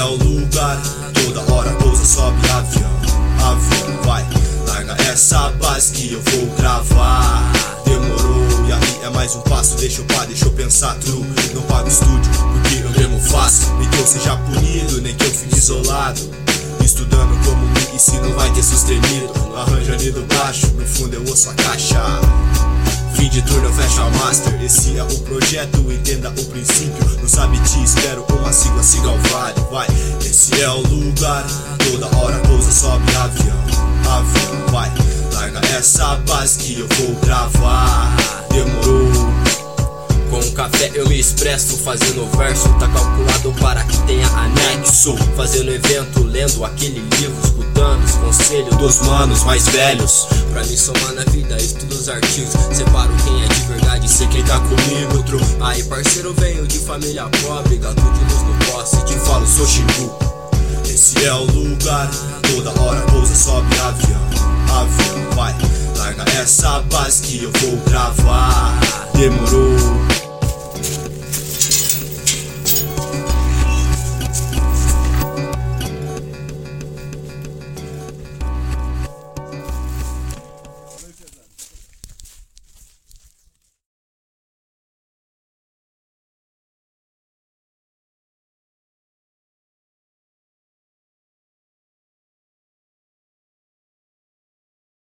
é o lugar. Toda hora pousa, sobe avião, avião vai. Larga essa base que eu vou gravar. Demorou, e aí é mais um passo. Deixa eu pá, deixa eu pensar, true. Não pago estúdio, porque eu mesmo faço. Nem que eu seja punido, nem que eu fique isolado. Estudando como me ensino vai ter sustenido. Arranja nido baixo, no fundo eu ouço a caixa. Turno eu fecho a master. Esse é o projeto, entenda o princípio. Não sabe te espero uma sigla, siga o vale Vai, esse é o lugar Toda hora pousa, sobe avião Avião, vai. Larga essa base que eu vou gravar. Demorou. Com café eu me expresso, fazendo verso Tá calculado para que tenha anexo. Fazendo evento, lendo aquele livro Escutando os conselhos dos manos mais velhos. Pra me somar na vida, estudo os artigos. Separo quem é de verdade, sei quem tá comigo tru. Aí parceiro, venho de família pobre Gato de luz no poste, te falo, sou Xingu Esse é o lugar Toda hora pousa, sobe avião. Avião, vai Larga essa base que eu vou gravar. Demorou